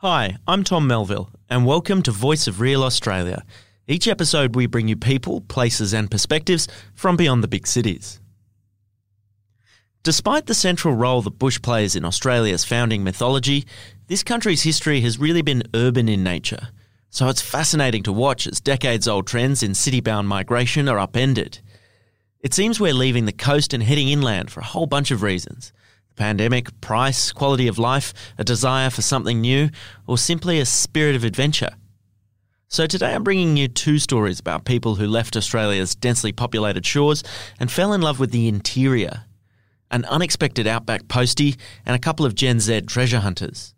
Hi, I'm Tom Melville, and welcome to Voice of Real Australia. Each episode, we bring you people, places, and perspectives from beyond the big cities. Despite the central role that bush plays in Australia's founding mythology, this country's history has really been urban in nature. So it's fascinating to watch as decades old trends in city bound migration are upended. It seems we're leaving the coast and heading inland for a whole bunch of reasons pandemic, price, quality of life, a desire for something new, or simply a spirit of adventure. So today I'm bringing you two stories about people who left Australia's densely populated shores and fell in love with the interior. An unexpected outback postie and a couple of Gen Z treasure hunters.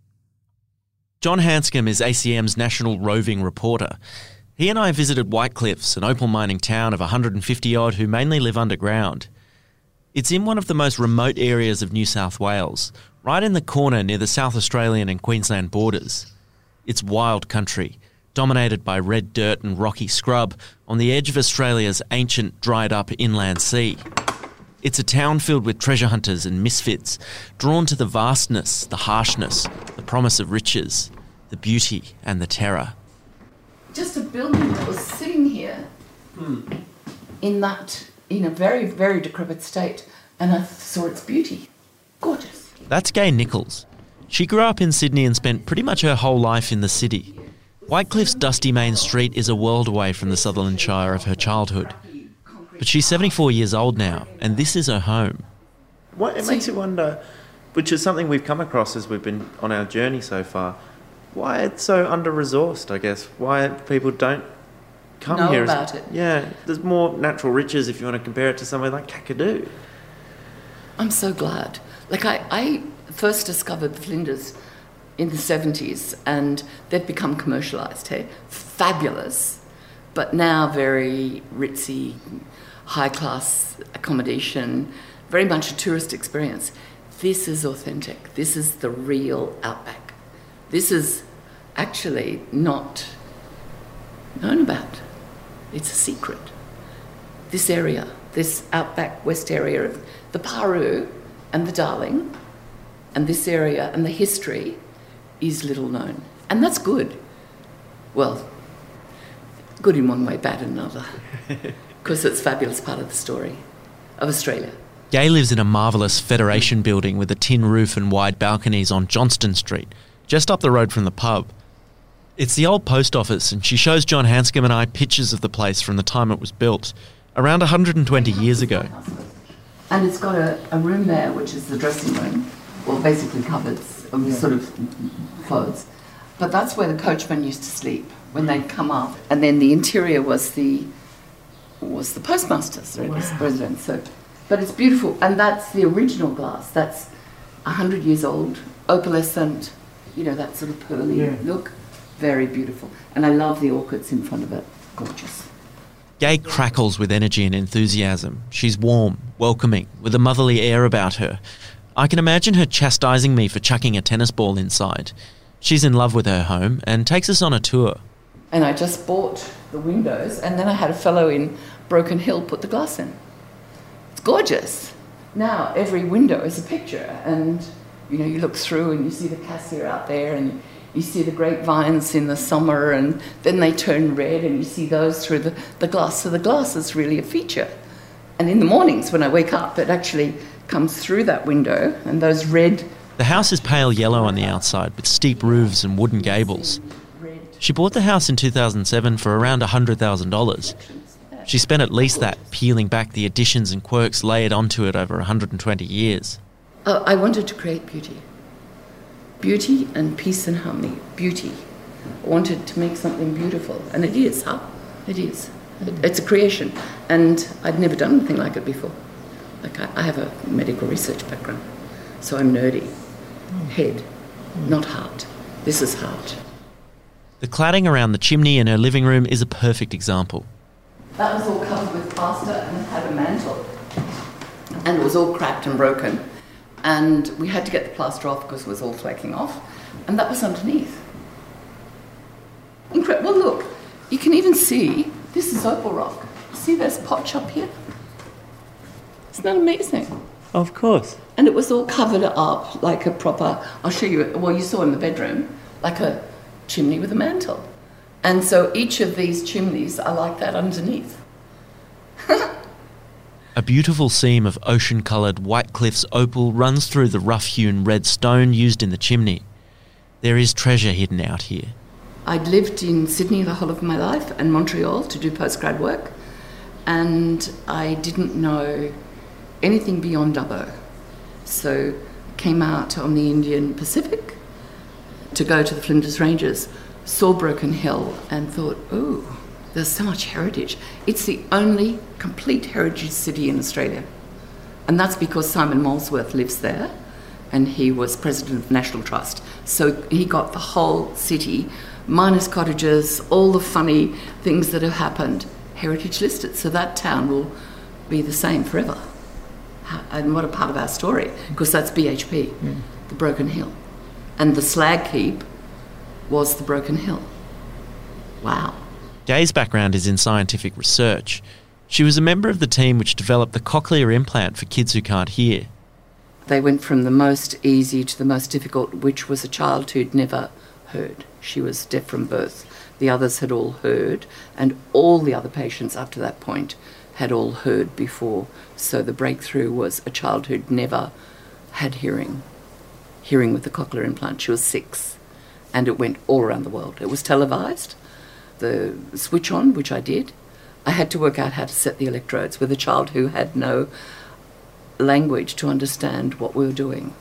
John Hanscom is ACM's national roving reporter. He and I visited White Cliffs, an opal mining town of 150 odd who mainly live underground. It's in one of the most remote areas of New South Wales, right in the corner near the South Australian and Queensland borders. It's wild country, dominated by red dirt and rocky scrub on the edge of Australia's ancient, dried up inland sea. It's a town filled with treasure hunters and misfits, drawn to the vastness, the harshness, the promise of riches, the beauty and the terror. Just a building that was sitting here hmm. in that in a very, very decrepit state, and I saw its beauty. Gorgeous. That's Gay Nichols. She grew up in Sydney and spent pretty much her whole life in the city. White Cliffs' dusty main street is a world away from the Sutherland Shire of her childhood. But she's 74 years old now, and this is her home. What, it makes you wonder, which is something we've come across as we've been on our journey so far, why it's so under resourced, I guess. Why people don't come Know here. about it. Yeah, there's more natural riches if you want to compare it to somewhere like Kakadu. I'm so glad. Like, I, I first discovered the Flinders in the 70s, and they've become commercialised, hey? Fabulous, but now very ritzy, high class accommodation, very much a tourist experience. This is authentic. This is the real outback. This is actually not known about. It's a secret. This area, this outback west area of the Paroo and the Darling, and this area and the history is little known. And that's good. Well, good in one way, bad in another. Because it's a fabulous part of the story of Australia. Gay lives in a marvellous Federation building with a tin roof and wide balconies on Johnston Street, just up the road from the pub. It's the old post office, and she shows John Hanscom and I pictures of the place from the time it was built, around 120 years ago. And it's got a, a room there, which is the dressing room, well, basically cupboards, um, sort of clothes. But that's where the coachman used to sleep when they'd come up. And then the interior was the was the postmaster's res- residence. So, but it's beautiful, and that's the original glass. That's hundred years old, opalescent, you know that sort of pearly look. Very beautiful, and I love the orchids in front of it. Gorgeous. Gay crackles with energy and enthusiasm. She's warm, welcoming, with a motherly air about her. I can imagine her chastising me for chucking a tennis ball inside. She's in love with her home and takes us on a tour. And I just bought the windows, and then I had a fellow in Broken Hill put the glass in. It's gorgeous. Now every window is a picture, and you know you look through and you see the cassia out there, and you see the grapevines in the summer, and then they turn red, and you see those through the, the glass. So the glass is really a feature. And in the mornings when I wake up, it actually comes through that window, and those red The house is pale yellow on the outside with steep roofs and wooden gables. She bought the house in 2007 for around $100,000. She spent at least that peeling back the additions and quirks layered onto it over 120 years. Uh, I wanted to create beauty. Beauty and peace and harmony. Beauty. I wanted to make something beautiful. And it is, huh? It is. It's a creation. And I'd never done anything like it before. Like, I, I have a medical research background. So I'm nerdy. Head, not heart. This is heart. The cladding around the chimney in her living room is a perfect example. That was all covered with plaster and had a mantle. And it was all cracked and broken. And we had to get the plaster off because it was all flaking off. And that was underneath. Incredible. Well, look, you can even see this is opal rock. See this potch up here? Isn't that amazing? Of course. And it was all covered up like a proper. I'll show you. Well, you saw in the bedroom like a chimney with a mantle. And so each of these chimneys are like that underneath. A beautiful seam of ocean coloured white cliffs opal runs through the rough hewn red stone used in the chimney. There is treasure hidden out here. I'd lived in Sydney the whole of my life and Montreal to do postgrad work, and I didn't know anything beyond Dubbo. So came out on the Indian Pacific to go to the Flinders Ranges, saw Broken Hill, and thought, oh, there's so much heritage. It's the only complete heritage city in Australia. And that's because Simon Molesworth lives there and he was president of National Trust. So he got the whole city, minus cottages, all the funny things that have happened, heritage listed. So that town will be the same forever. And what a part of our story, because that's BHP, mm. the Broken Hill. And the slag heap was the Broken Hill. Wow. Gay's background is in scientific research. She was a member of the team which developed the cochlear implant for kids who can't hear. They went from the most easy to the most difficult, which was a child who'd never heard. She was deaf from birth. The others had all heard, and all the other patients up to that point had all heard before. So the breakthrough was a child who'd never had hearing, hearing with the cochlear implant. She was six, and it went all around the world. It was televised the switch on, which I did, I had to work out how to set the electrodes with a child who had no language to understand what we were doing.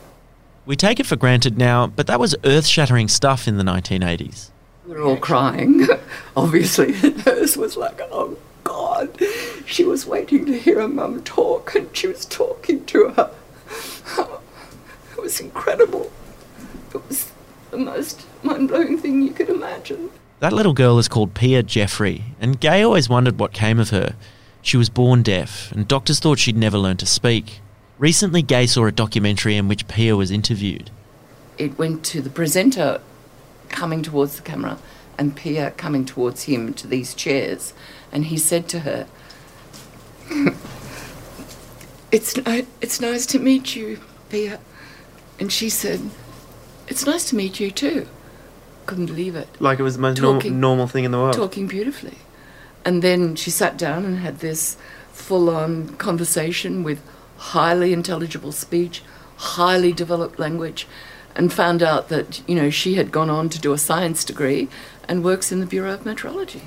We take it for granted now, but that was earth shattering stuff in the 1980s. We were all crying, obviously. Hers was like, oh God. She was waiting to hear her mum talk, and she was talking to her. It was incredible. It was the most mind blowing thing you could imagine. That little girl is called Pia Jeffrey, and Gay always wondered what came of her. She was born deaf, and doctors thought she'd never learn to speak. Recently, Gay saw a documentary in which Pia was interviewed. It went to the presenter coming towards the camera and Pia coming towards him to these chairs, and he said to her, it's, it's nice to meet you, Pia. And she said, It's nice to meet you too couldn't believe it. Like it was the most talking, normal thing in the world. Talking beautifully. And then she sat down and had this full on conversation with highly intelligible speech, highly developed language, and found out that, you know, she had gone on to do a science degree and works in the Bureau of Meteorology.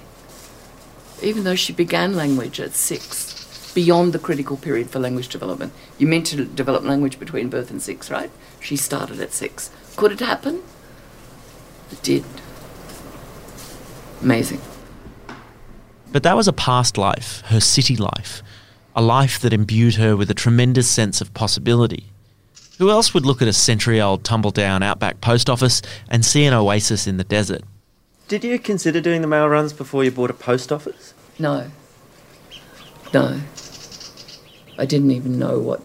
Even though she began language at six, beyond the critical period for language development. You meant to develop language between birth and six, right? She started at six. Could it happen? Did. Amazing. But that was a past life, her city life, a life that imbued her with a tremendous sense of possibility. Who else would look at a century old tumble down outback post office and see an oasis in the desert? Did you consider doing the mail runs before you bought a post office? No. No. I didn't even know what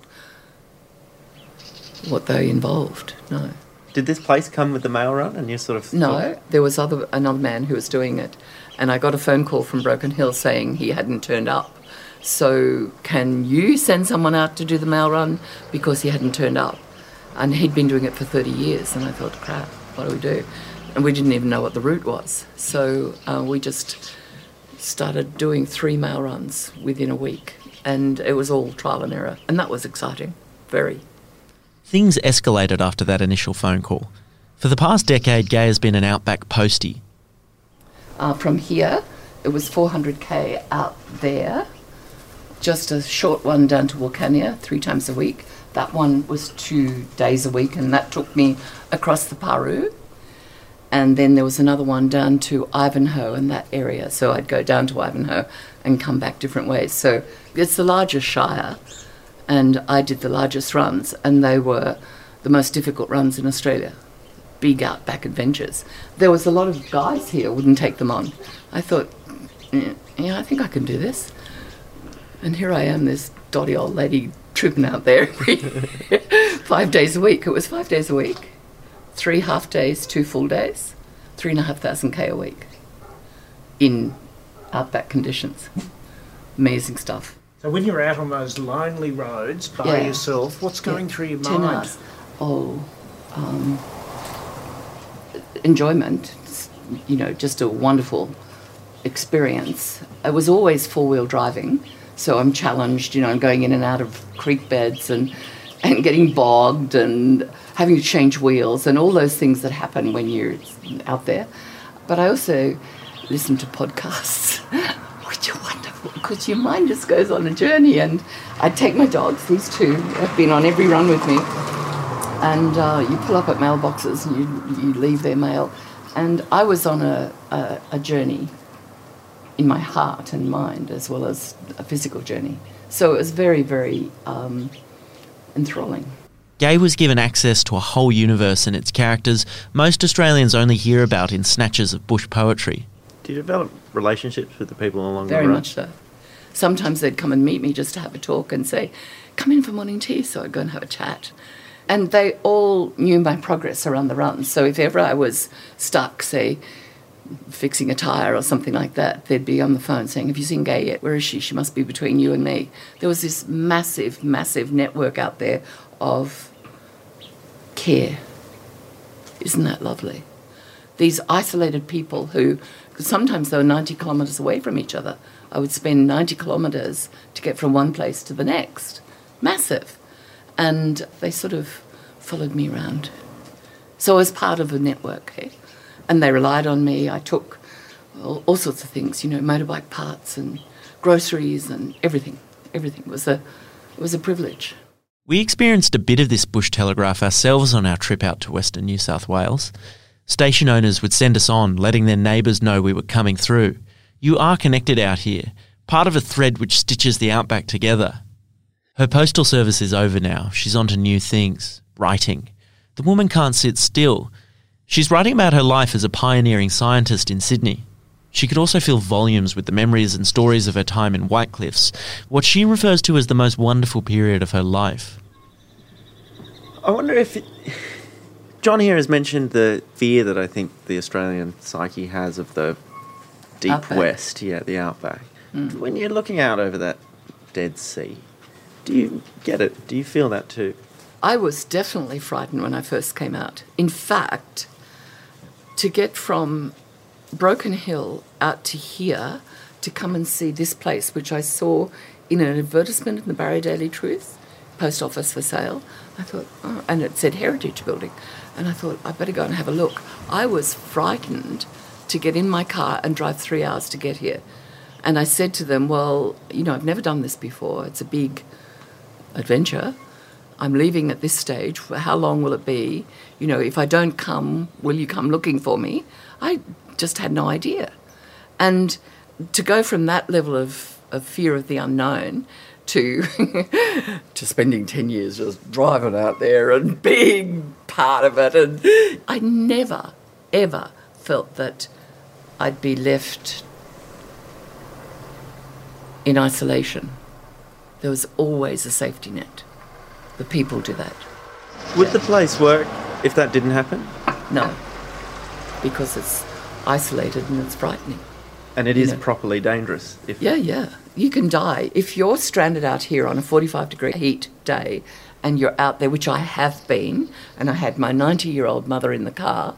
what they involved. No. Did this place come with the mail run, and you sort of? No, there was other another man who was doing it, and I got a phone call from Broken Hill saying he hadn't turned up. So can you send someone out to do the mail run because he hadn't turned up, and he'd been doing it for thirty years. And I thought, crap, what do we do? And we didn't even know what the route was, so uh, we just started doing three mail runs within a week, and it was all trial and error, and that was exciting, very. Things escalated after that initial phone call. For the past decade, Gay has been an outback postie. Uh, from here, it was 400k out there, just a short one down to Wilcannia three times a week. That one was two days a week, and that took me across the Paroo. And then there was another one down to Ivanhoe in that area. So I'd go down to Ivanhoe and come back different ways. So it's the largest shire and I did the largest runs, and they were the most difficult runs in Australia. Big outback adventures. There was a lot of guys here wouldn't take them on. I thought, yeah, yeah, I think I can do this. And here I am, this dotty old lady trooping out there five days a week. It was five days a week, three half days, two full days, three and a half thousand k a week in outback conditions. Amazing stuff. So when you're out on those lonely roads by yeah. yourself, what's going yeah. through your mind? Oh, um, enjoyment. It's, you know, just a wonderful experience. It was always four wheel driving, so I'm challenged. You know, I'm going in and out of creek beds and and getting bogged and having to change wheels and all those things that happen when you're out there. But I also listen to podcasts, which are wonderful because your mind just goes on a journey. And I take my dogs; these two have been on every run with me and uh, you pull up at mailboxes and you, you leave their mail. And I was on a, a, a, journey in my heart and mind as well as a physical journey. So it was very, very um, enthralling. Gay was given access to a whole universe and its characters most Australians only hear about in snatches of bush poetry. Do you develop relationships with the people along very the road? Very much so. Sometimes they'd come and meet me just to have a talk and say, come in for morning tea, so I'd go and have a chat. And they all knew my progress around the run. So if ever I was stuck, say, fixing a tyre or something like that, they'd be on the phone saying, Have you seen Gay yet? Where is she? She must be between you and me. There was this massive, massive network out there of care. Isn't that lovely? These isolated people who sometimes they were 90 kilometres away from each other. I would spend 90 kilometres to get from one place to the next. Massive and they sort of followed me around. So I was part of a network, eh? and they relied on me. I took all, all, sorts of things, you know, motorbike parts and groceries and everything. Everything it was a it was a privilege. We experienced a bit of this bush telegraph ourselves on our trip out to Western New South Wales. Station owners would send us on, letting their neighbours know we were coming through. You are connected out here, part of a thread which stitches the outback together. Her postal service is over now. She's on to new things, writing. The woman can't sit still. She's writing about her life as a pioneering scientist in Sydney. She could also fill volumes with the memories and stories of her time in White Cliffs, what she refers to as the most wonderful period of her life. I wonder if. It, John here has mentioned the fear that I think the Australian psyche has of the deep outback. west, yeah, the outback. Mm. When you're looking out over that Dead Sea, do you get it? Do you feel that too? I was definitely frightened when I first came out. In fact, to get from Broken Hill out to here to come and see this place, which I saw in an advertisement in the Barrier Daily Truth, post office for sale, I thought, oh, and it said Heritage Building. And I thought, I'd better go and have a look. I was frightened to get in my car and drive three hours to get here. And I said to them, Well, you know, I've never done this before. It's a big adventure. I'm leaving at this stage. How long will it be? You know, if I don't come, will you come looking for me? I just had no idea. And to go from that level of, of fear of the unknown to to spending 10 years just driving out there and being part of it and I never ever felt that I'd be left in isolation there was always a safety net. The people do that. Would yeah. the place work if that didn't happen? No, because it's isolated and it's frightening. And it is know. properly dangerous. If yeah, yeah. You can die. If you're stranded out here on a 45 degree heat day and you're out there, which I have been, and I had my 90 year old mother in the car,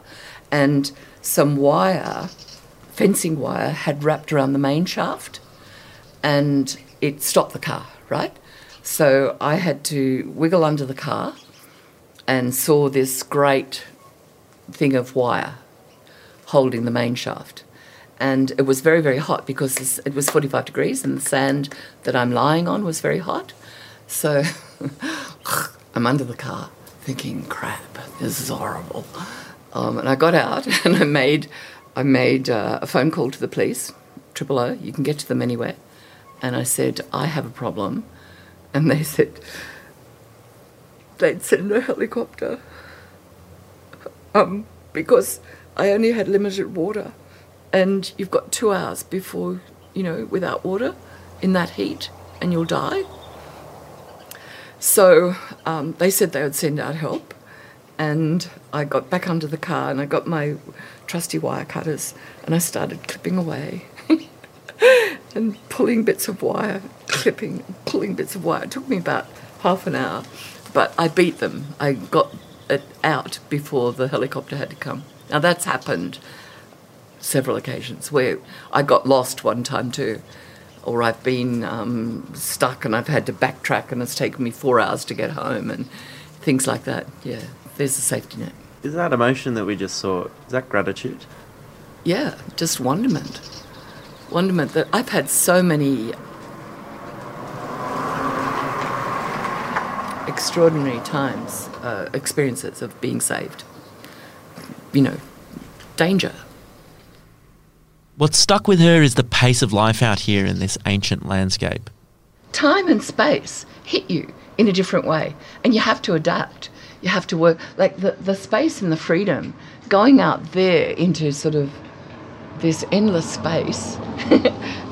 and some wire, fencing wire, had wrapped around the main shaft, and it stopped the car right? So I had to wiggle under the car and saw this great thing of wire holding the main shaft. And it was very, very hot because it was 45 degrees and the sand that I'm lying on was very hot. So I'm under the car thinking, crap, this is horrible. Um, and I got out and I made, I made uh, a phone call to the police, triple O, you can get to them anywhere and I said, I have a problem. And they said, they'd send a helicopter. Um, because I only had limited water. And you've got two hours before, you know, without water in that heat, and you'll die. So um, they said they would send out help. And I got back under the car and I got my trusty wire cutters and I started clipping away and pulling bits of wire, clipping, pulling bits of wire. It took me about half an hour, but I beat them. I got it out before the helicopter had to come. Now that's happened several occasions where I got lost one time too, or I've been um, stuck and I've had to backtrack and it's taken me four hours to get home and things like that. Yeah, there's a safety net. Is that emotion that we just saw? Is that gratitude? Yeah, just wonderment. Wonderment that I've had so many extraordinary times, uh, experiences of being saved. You know, danger. What's stuck with her is the pace of life out here in this ancient landscape. Time and space hit you in a different way, and you have to adapt. You have to work like the, the space and the freedom, going out there into sort of this endless space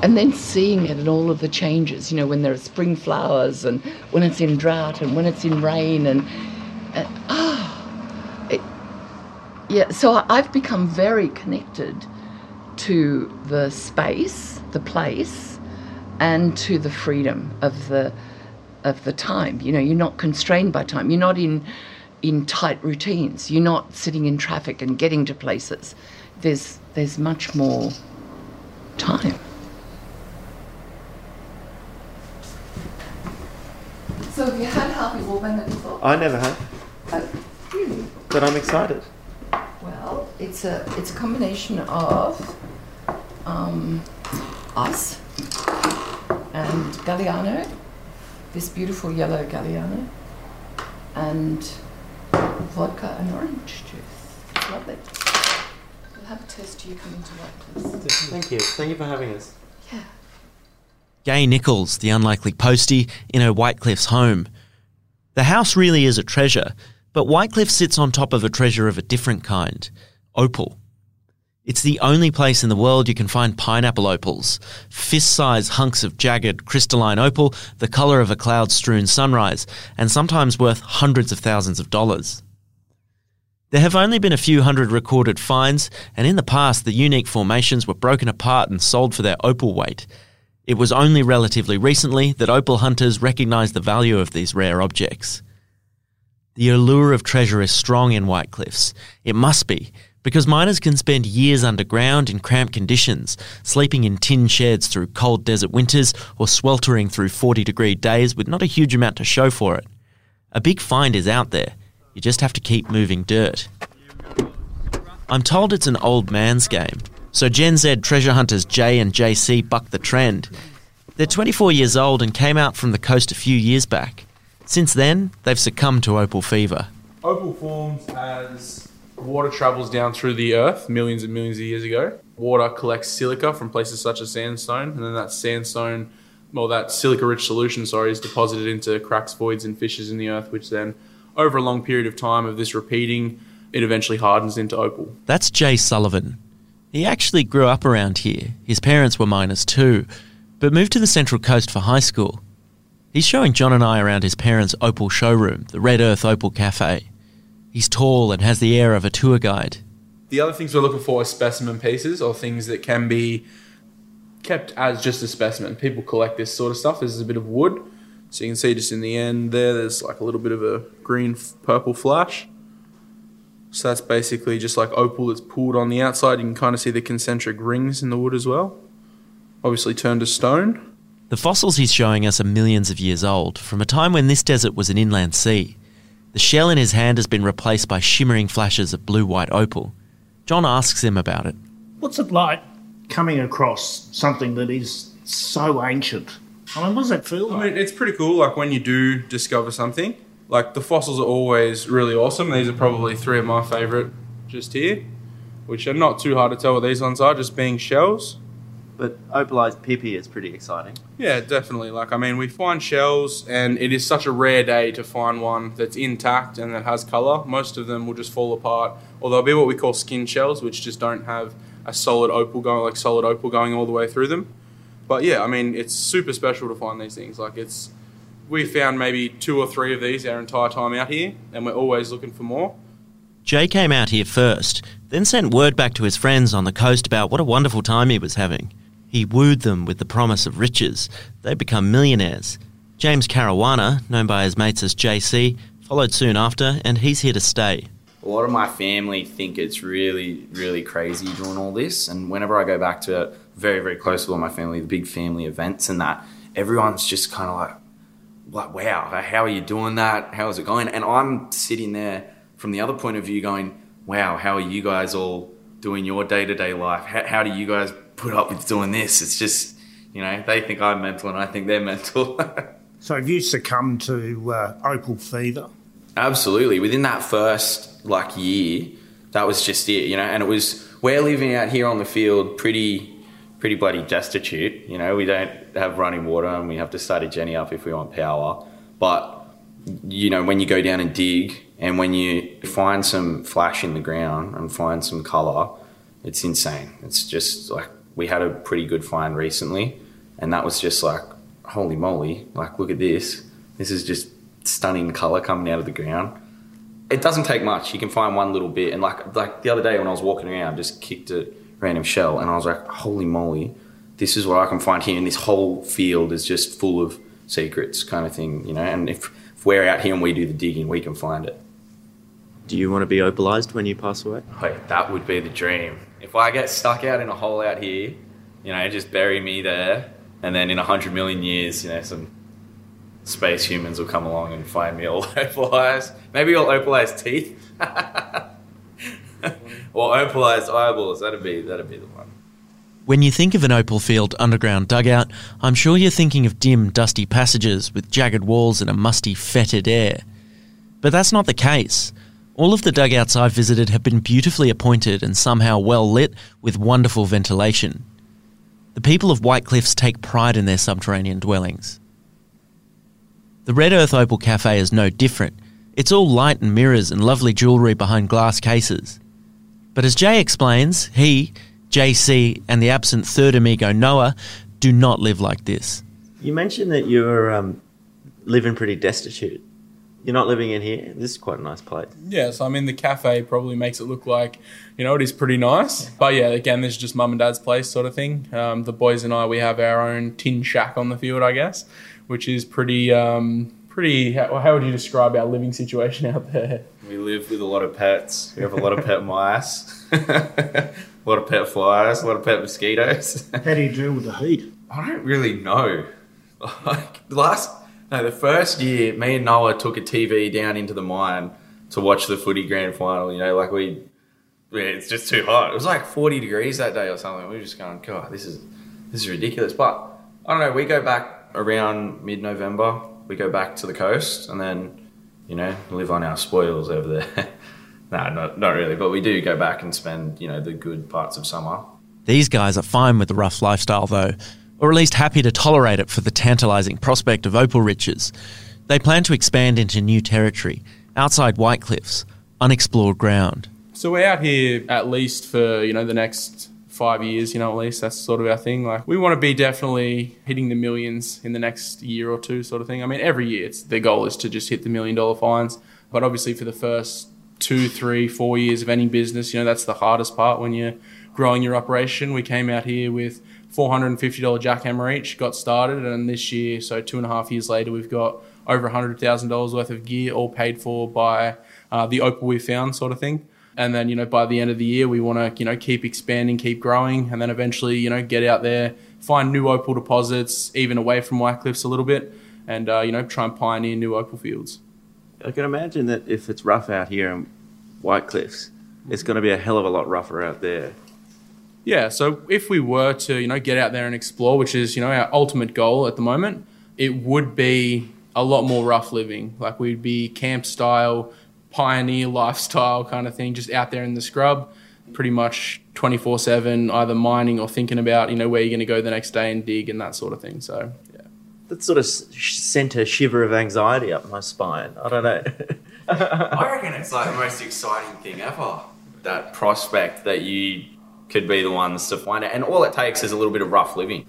and then seeing it and all of the changes, you know, when there are spring flowers and when it's in drought and when it's in rain and, and ah, it, yeah, so I've become very connected to the space, the place, and to the freedom of the of the time. You know, you're not constrained by time. You're not in in tight routines. You're not sitting in traffic and getting to places. There's there's much more time. So have you had Harvey Wallbanger before? I never have, Oh, really? but I'm excited. Well, it's a it's a combination of um, us and Galliano, this beautiful yellow Galliano, and vodka and orange juice. It's lovely. We'll have a test you come into White Cliffs. Thank you. Thank you for having us. Yeah. Gay Nichols, the unlikely postie, in her White Cliffs' home. The house really is a treasure, but Whitecliff sits on top of a treasure of a different kind opal. It's the only place in the world you can find pineapple opals, fist sized hunks of jagged, crystalline opal, the colour of a cloud strewn sunrise, and sometimes worth hundreds of thousands of dollars. There have only been a few hundred recorded finds, and in the past, the unique formations were broken apart and sold for their opal weight. It was only relatively recently that opal hunters recognised the value of these rare objects. The allure of treasure is strong in White Cliffs. It must be, because miners can spend years underground in cramped conditions, sleeping in tin sheds through cold desert winters or sweltering through 40 degree days with not a huge amount to show for it. A big find is out there. You just have to keep moving dirt. I'm told it's an old man's game, so Gen Z treasure hunters Jay and JC buck the trend. They're 24 years old and came out from the coast a few years back. Since then, they've succumbed to opal fever. Opal forms as water travels down through the earth millions and millions of years ago. Water collects silica from places such as sandstone, and then that sandstone, well, that silica rich solution, sorry, is deposited into cracks, voids, and fissures in the earth, which then, over a long period of time of this repeating, it eventually hardens into opal. That's Jay Sullivan. He actually grew up around here. His parents were miners too, but moved to the Central Coast for high school. He's showing John and I around his parents' opal showroom, the Red Earth Opal Cafe. He's tall and has the air of a tour guide. The other things we're looking for are specimen pieces or things that can be kept as just a specimen. People collect this sort of stuff. This is a bit of wood. So you can see just in the end there, there's like a little bit of a green purple flash. So that's basically just like opal that's pulled on the outside. You can kind of see the concentric rings in the wood as well. Obviously turned to stone. The fossils he's showing us are millions of years old, from a time when this desert was an inland sea. The shell in his hand has been replaced by shimmering flashes of blue white opal. John asks him about it. What's it like coming across something that is so ancient? I mean, what does that feel I mean, it's pretty cool. Like when you do discover something, like the fossils are always really awesome. These are probably three of my favorite just here, which are not too hard to tell what these ones are, just being shells. But opalized pipi is pretty exciting. Yeah, definitely. Like, I mean, we find shells, and it is such a rare day to find one that's intact and that has color. Most of them will just fall apart, or they'll be what we call skin shells, which just don't have a solid opal going, like solid opal going all the way through them. But yeah, I mean, it's super special to find these things. Like, it's we found maybe two or three of these our entire time out here, and we're always looking for more. Jay came out here first, then sent word back to his friends on the coast about what a wonderful time he was having. He wooed them with the promise of riches. They become millionaires. James Caruana, known by his mates as JC, followed soon after, and he's here to stay. a lot of my family think it's really, really crazy doing all this. And whenever I go back to very, very close with all my family, the big family events and that, everyone's just kind of like, like, wow, how are you doing that? How is it going? And I'm sitting there from the other point of view going, wow, how are you guys all doing your day to day life? How, how do you guys put up with doing this? It's just, you know, they think I'm mental and I think they're mental. So have you succumbed to uh, opal fever? Absolutely. Within that first like year, that was just it, you know. And it was we're living out here on the field pretty, pretty bloody destitute. You know, we don't have running water, and we have to start a Jenny up if we want power. But you know, when you go down and dig, and when you find some flash in the ground and find some color, it's insane. It's just like we had a pretty good find recently, and that was just like, holy moly! Like, look at this. This is just stunning color coming out of the ground. It doesn't take much. You can find one little bit, and like like the other day when I was walking around, I just kicked a random shell, and I was like, holy moly! This is what I can find here, and this whole field is just full of secrets, kind of thing, you know. And if, if we're out here and we do the digging, we can find it. Do you want to be opalized when you pass away? Wait, that would be the dream. If I get stuck out in a hole out here, you know, just bury me there, and then in a hundred million years, you know, some space humans will come along and find me all opalized. Maybe all opalized teeth, or opalized eyeballs. That'd be that'd be the one. When you think of an opal field underground dugout, I'm sure you're thinking of dim, dusty passages with jagged walls and a musty, fetid air. But that's not the case. All of the dugouts I've visited have been beautifully appointed and somehow well lit with wonderful ventilation. The people of White Cliffs take pride in their subterranean dwellings. The Red Earth Opal Cafe is no different. It's all light and mirrors and lovely jewellery behind glass cases. But as Jay explains, he, JC, and the absent third amigo Noah do not live like this. You mentioned that you're um, living pretty destitute. You're not living in here. This is quite a nice place. Yes, I mean the cafe probably makes it look like you know it is pretty nice. But yeah, again, this is just mum and dad's place sort of thing. Um, the boys and I we have our own tin shack on the field, I guess, which is pretty um, pretty. How, how would you describe our living situation out there? We live with a lot of pets. We have a lot of pet mice, a lot of pet flies, a lot of pet mosquitoes. How do you deal with the heat? I don't really know. Like last, no, the first year, me and Noah took a TV down into the mine to watch the footy grand final. You know, like we, yeah, it's just too hot. It was like forty degrees that day or something. We were just going, God, this is this is ridiculous. But I don't know. We go back around mid-November. We go back to the coast, and then you know live on our spoils over there. no, not not really. But we do go back and spend you know the good parts of summer These guys are fine with the rough lifestyle, though, or at least happy to tolerate it for the tantalising prospect of opal riches. They plan to expand into new territory, outside White Cliffs, unexplored ground. So we're out here at least for you know the next five years. You know, at least that's sort of our thing. Like we want to be definitely hitting the millions in the next year or two, sort of thing. I mean, every year it's the goal is to just hit the million dollar fines, but obviously for the first two, three, four years of any business, you know, that's the hardest part when you're growing your operation. We came out here with $450 jackhammer each, got started, and this year, so two and a half years later, we've got over $100,000 worth of gear, all paid for by uh, the opal we found, sort of thing. And then, you know, by the end of the year, we want to, you know, keep expanding, keep growing, and then eventually, you know, get out there, find new opal deposits, even away from White Cliffs a little bit, and, uh, you know, try and pioneer new opal fields. I can imagine that if it's rough out here in White Cliffs, it's going to be a hell of a lot rougher out there. Yeah, so if we were to, you know, get out there and explore, which is, you know, our ultimate goal at the moment, it would be a lot more rough living. Like we'd be camp style, pioneer lifestyle kind of thing, just out there in the scrub, pretty much 24 7, either mining or thinking about, you know, where you're going to go the next day and dig and that sort of thing. So, yeah. That sort of sent a shiver of anxiety up my spine. I don't know. I reckon it's like the most exciting thing ever. That prospect that you could be the ones to find it. And all it takes is a little bit of rough living.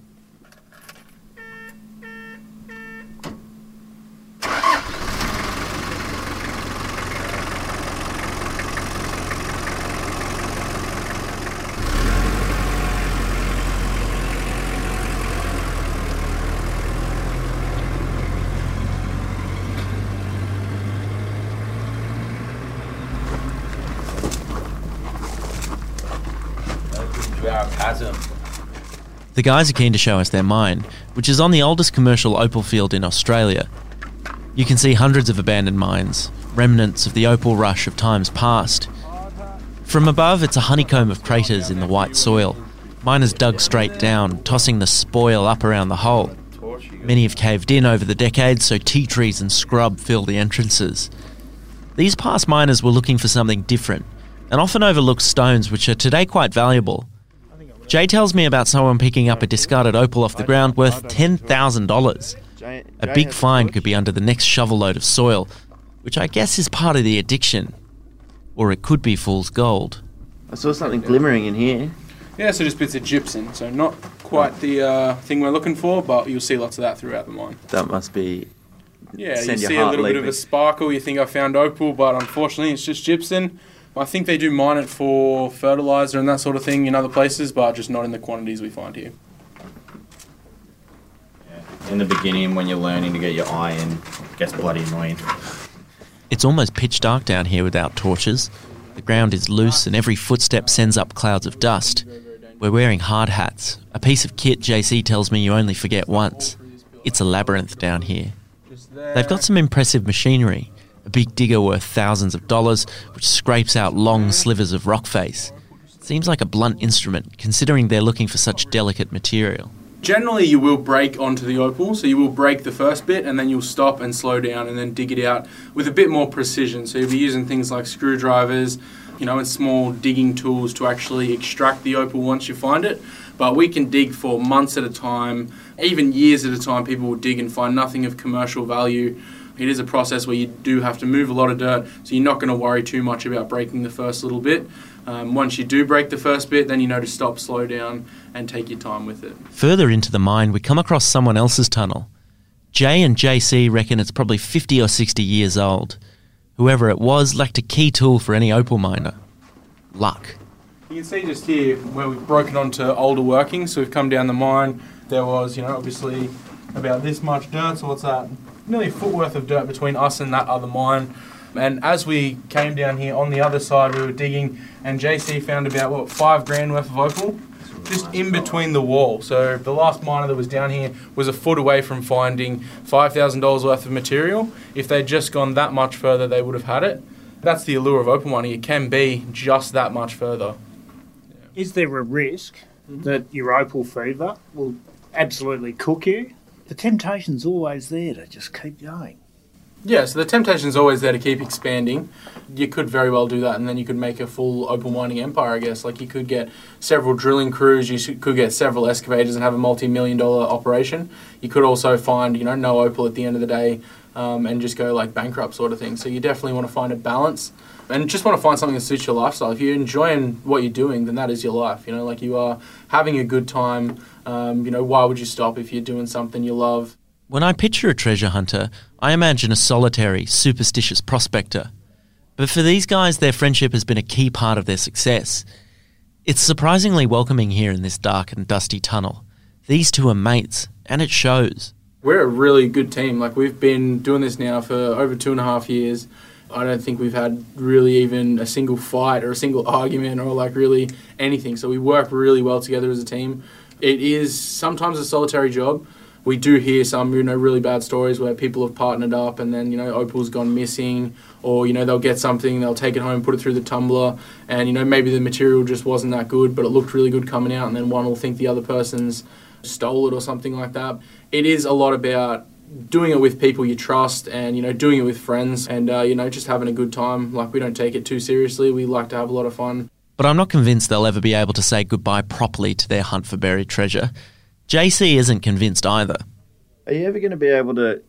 The guys are keen to show us their mine, which is on the oldest commercial opal field in Australia. You can see hundreds of abandoned mines, remnants of the opal rush of times past. From above, it's a honeycomb of craters in the white soil. Miners dug straight down, tossing the spoil up around the hole. Many have caved in over the decades, so tea trees and scrub fill the entrances. These past miners were looking for something different, and often overlooked stones which are today quite valuable. Jay tells me about someone picking up a discarded opal off the ground worth $10,000. A big find could be under the next shovel load of soil, which I guess is part of the addiction. Or it could be fool's gold. I saw something glimmering in here. Yeah, so just bits of gypsum. So not quite the uh, thing we're looking for, but you'll see lots of that throughout the mine. That must be. Yeah, Send you see a little bit of a sparkle. You think I found opal, but unfortunately it's just gypsum. I think they do mine it for fertilizer and that sort of thing in other places, but just not in the quantities we find here. In the beginning, when you're learning to get your eye in, it gets bloody annoying. It's almost pitch dark down here without torches. The ground is loose and every footstep sends up clouds of dust. We're wearing hard hats, a piece of kit JC tells me you only forget once. It's a labyrinth down here. They've got some impressive machinery. A big digger worth thousands of dollars, which scrapes out long slivers of rock face. Seems like a blunt instrument, considering they're looking for such delicate material. Generally, you will break onto the opal, so you will break the first bit and then you'll stop and slow down and then dig it out with a bit more precision. So you'll be using things like screwdrivers, you know, and small digging tools to actually extract the opal once you find it. But we can dig for months at a time, even years at a time. People will dig and find nothing of commercial value. It is a process where you do have to move a lot of dirt, so you're not going to worry too much about breaking the first little bit. Um, once you do break the first bit, then you know to stop, slow down, and take your time with it. Further into the mine, we come across someone else's tunnel. Jay and JC reckon it's probably 50 or 60 years old. Whoever it was lacked a key tool for any opal miner luck. You can see just here where we've broken onto older workings. So we've come down the mine. There was, you know, obviously about this much dirt. So what's that? Nearly a foot worth of dirt between us and that other mine. And as we came down here on the other side, we were digging, and JC found about what five grand worth of opal, just in between the wall. So the last miner that was down here was a foot away from finding five thousand dollars worth of material. If they'd just gone that much further, they would have had it. That's the allure of opal mining. It can be just that much further. Is there a risk that your opal fever will absolutely cook you? The temptation's always there to just keep going. Yeah, so the temptation's always there to keep expanding. You could very well do that, and then you could make a full opal mining empire, I guess. Like you could get several drilling crews, you could get several excavators and have a multi-million dollar operation. You could also find, you know, no opal at the end of the day um, and just go like bankrupt sort of thing. So you definitely want to find a balance and just want to find something that suits your lifestyle. If you're enjoying what you're doing, then that is your life. You know, like you are having a good time. Um, you know, why would you stop if you're doing something you love? When I picture a treasure hunter, I imagine a solitary, superstitious prospector. But for these guys, their friendship has been a key part of their success. It's surprisingly welcoming here in this dark and dusty tunnel. These two are mates, and it shows. We're a really good team. Like we've been doing this now for over two and a half years. I don't think we've had really even a single fight or a single argument or like really anything. So we work really well together as a team. It is sometimes a solitary job. We do hear some, you know, really bad stories where people have partnered up and then, you know, opal's gone missing or, you know, they'll get something, they'll take it home, put it through the tumbler and, you know, maybe the material just wasn't that good, but it looked really good coming out and then one will think the other person's stole it or something like that. It is a lot about doing it with people you trust and you know doing it with friends and uh, you know just having a good time like we don't take it too seriously we like to have a lot of fun But I'm not convinced they'll ever be able to say goodbye properly to their hunt for buried treasure. JC isn't convinced either. Are you ever going to be able to?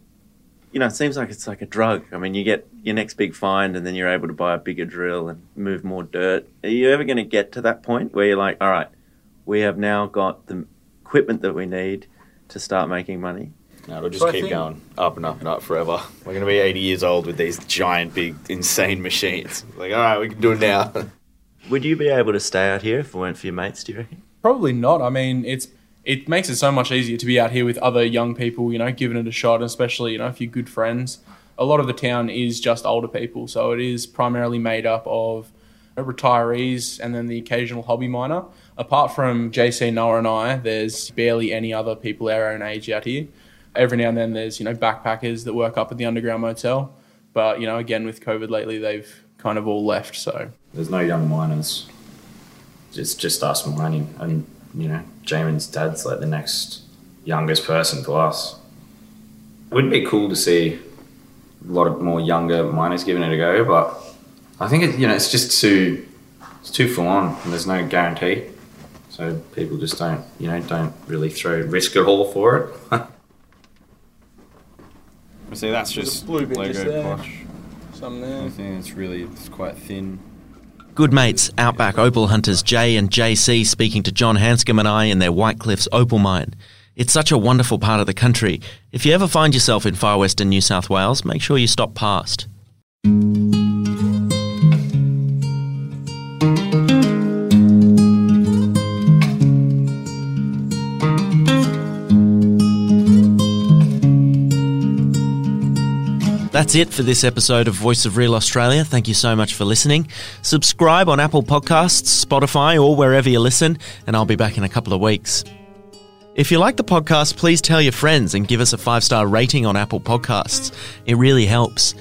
You know, it seems like it's like a drug. I mean, you get your next big find, and then you're able to buy a bigger drill and move more dirt. Are you ever going to get to that point where you're like, all right, we have now got the equipment that we need to start making money? No, it'll just So keep think- going up and up and up forever. We're going to be 80 years old with these giant, big, insane machines. Like, all right, we can do it now. Would you be able to stay out here if it weren't for your mates? Do you reckon? probably not i mean it's it makes it so much easier to be out here with other young people you know giving it a shot especially you know if you're good friends a lot of the town is just older people so it is primarily made up of retirees, and then the occasional hobby miner. Apart from JC, Noah, and I, there's barely any other people our own age out here. Every now and then, there's you know backpackers that work up at the underground motel, but you know again with COVID lately, they've kind of all left. So There's no young miners. It's just us mining, and you know, Jamin's dad's like the next youngest person to us. It would be cool to see a lot of more younger miners giving it a go, but I think it, you know it's just too it's too full on, and there's no guarantee. So people just don't you know don't really throw risk at all for it. See, that's just blue bit Lego just there. plush. some I think it's really it's quite thin. Good mates, Outback Opal Hunters Jay and JC speaking to John Hanscom and I in their White Cliffs opal mine. It's such a wonderful part of the country. If you ever find yourself in far western New South Wales, make sure you stop past. That's it for this episode of Voice of Real Australia. Thank you so much for listening. Subscribe on Apple Podcasts, Spotify, or wherever you listen, and I'll be back in a couple of weeks. If you like the podcast, please tell your friends and give us a five star rating on Apple Podcasts. It really helps.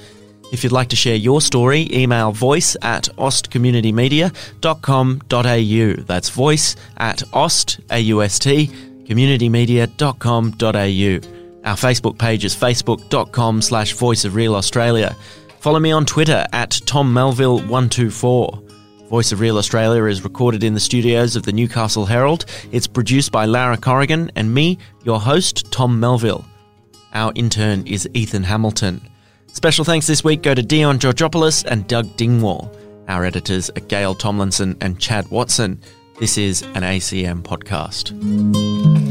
If you'd like to share your story, email voice at austcommunitymedia.com.au. That's voice at aust, A-U-S-T, communitymedia.com.au. Our Facebook page is facebook.com slash voice of real Australia. Follow me on Twitter at Tom Melville124. Voice of Real Australia is recorded in the studios of the Newcastle Herald. It's produced by Lara Corrigan and me, your host, Tom Melville. Our intern is Ethan Hamilton. Special thanks this week go to Dion Georgopoulos and Doug Dingwall. Our editors are Gail Tomlinson and Chad Watson. This is an ACM podcast.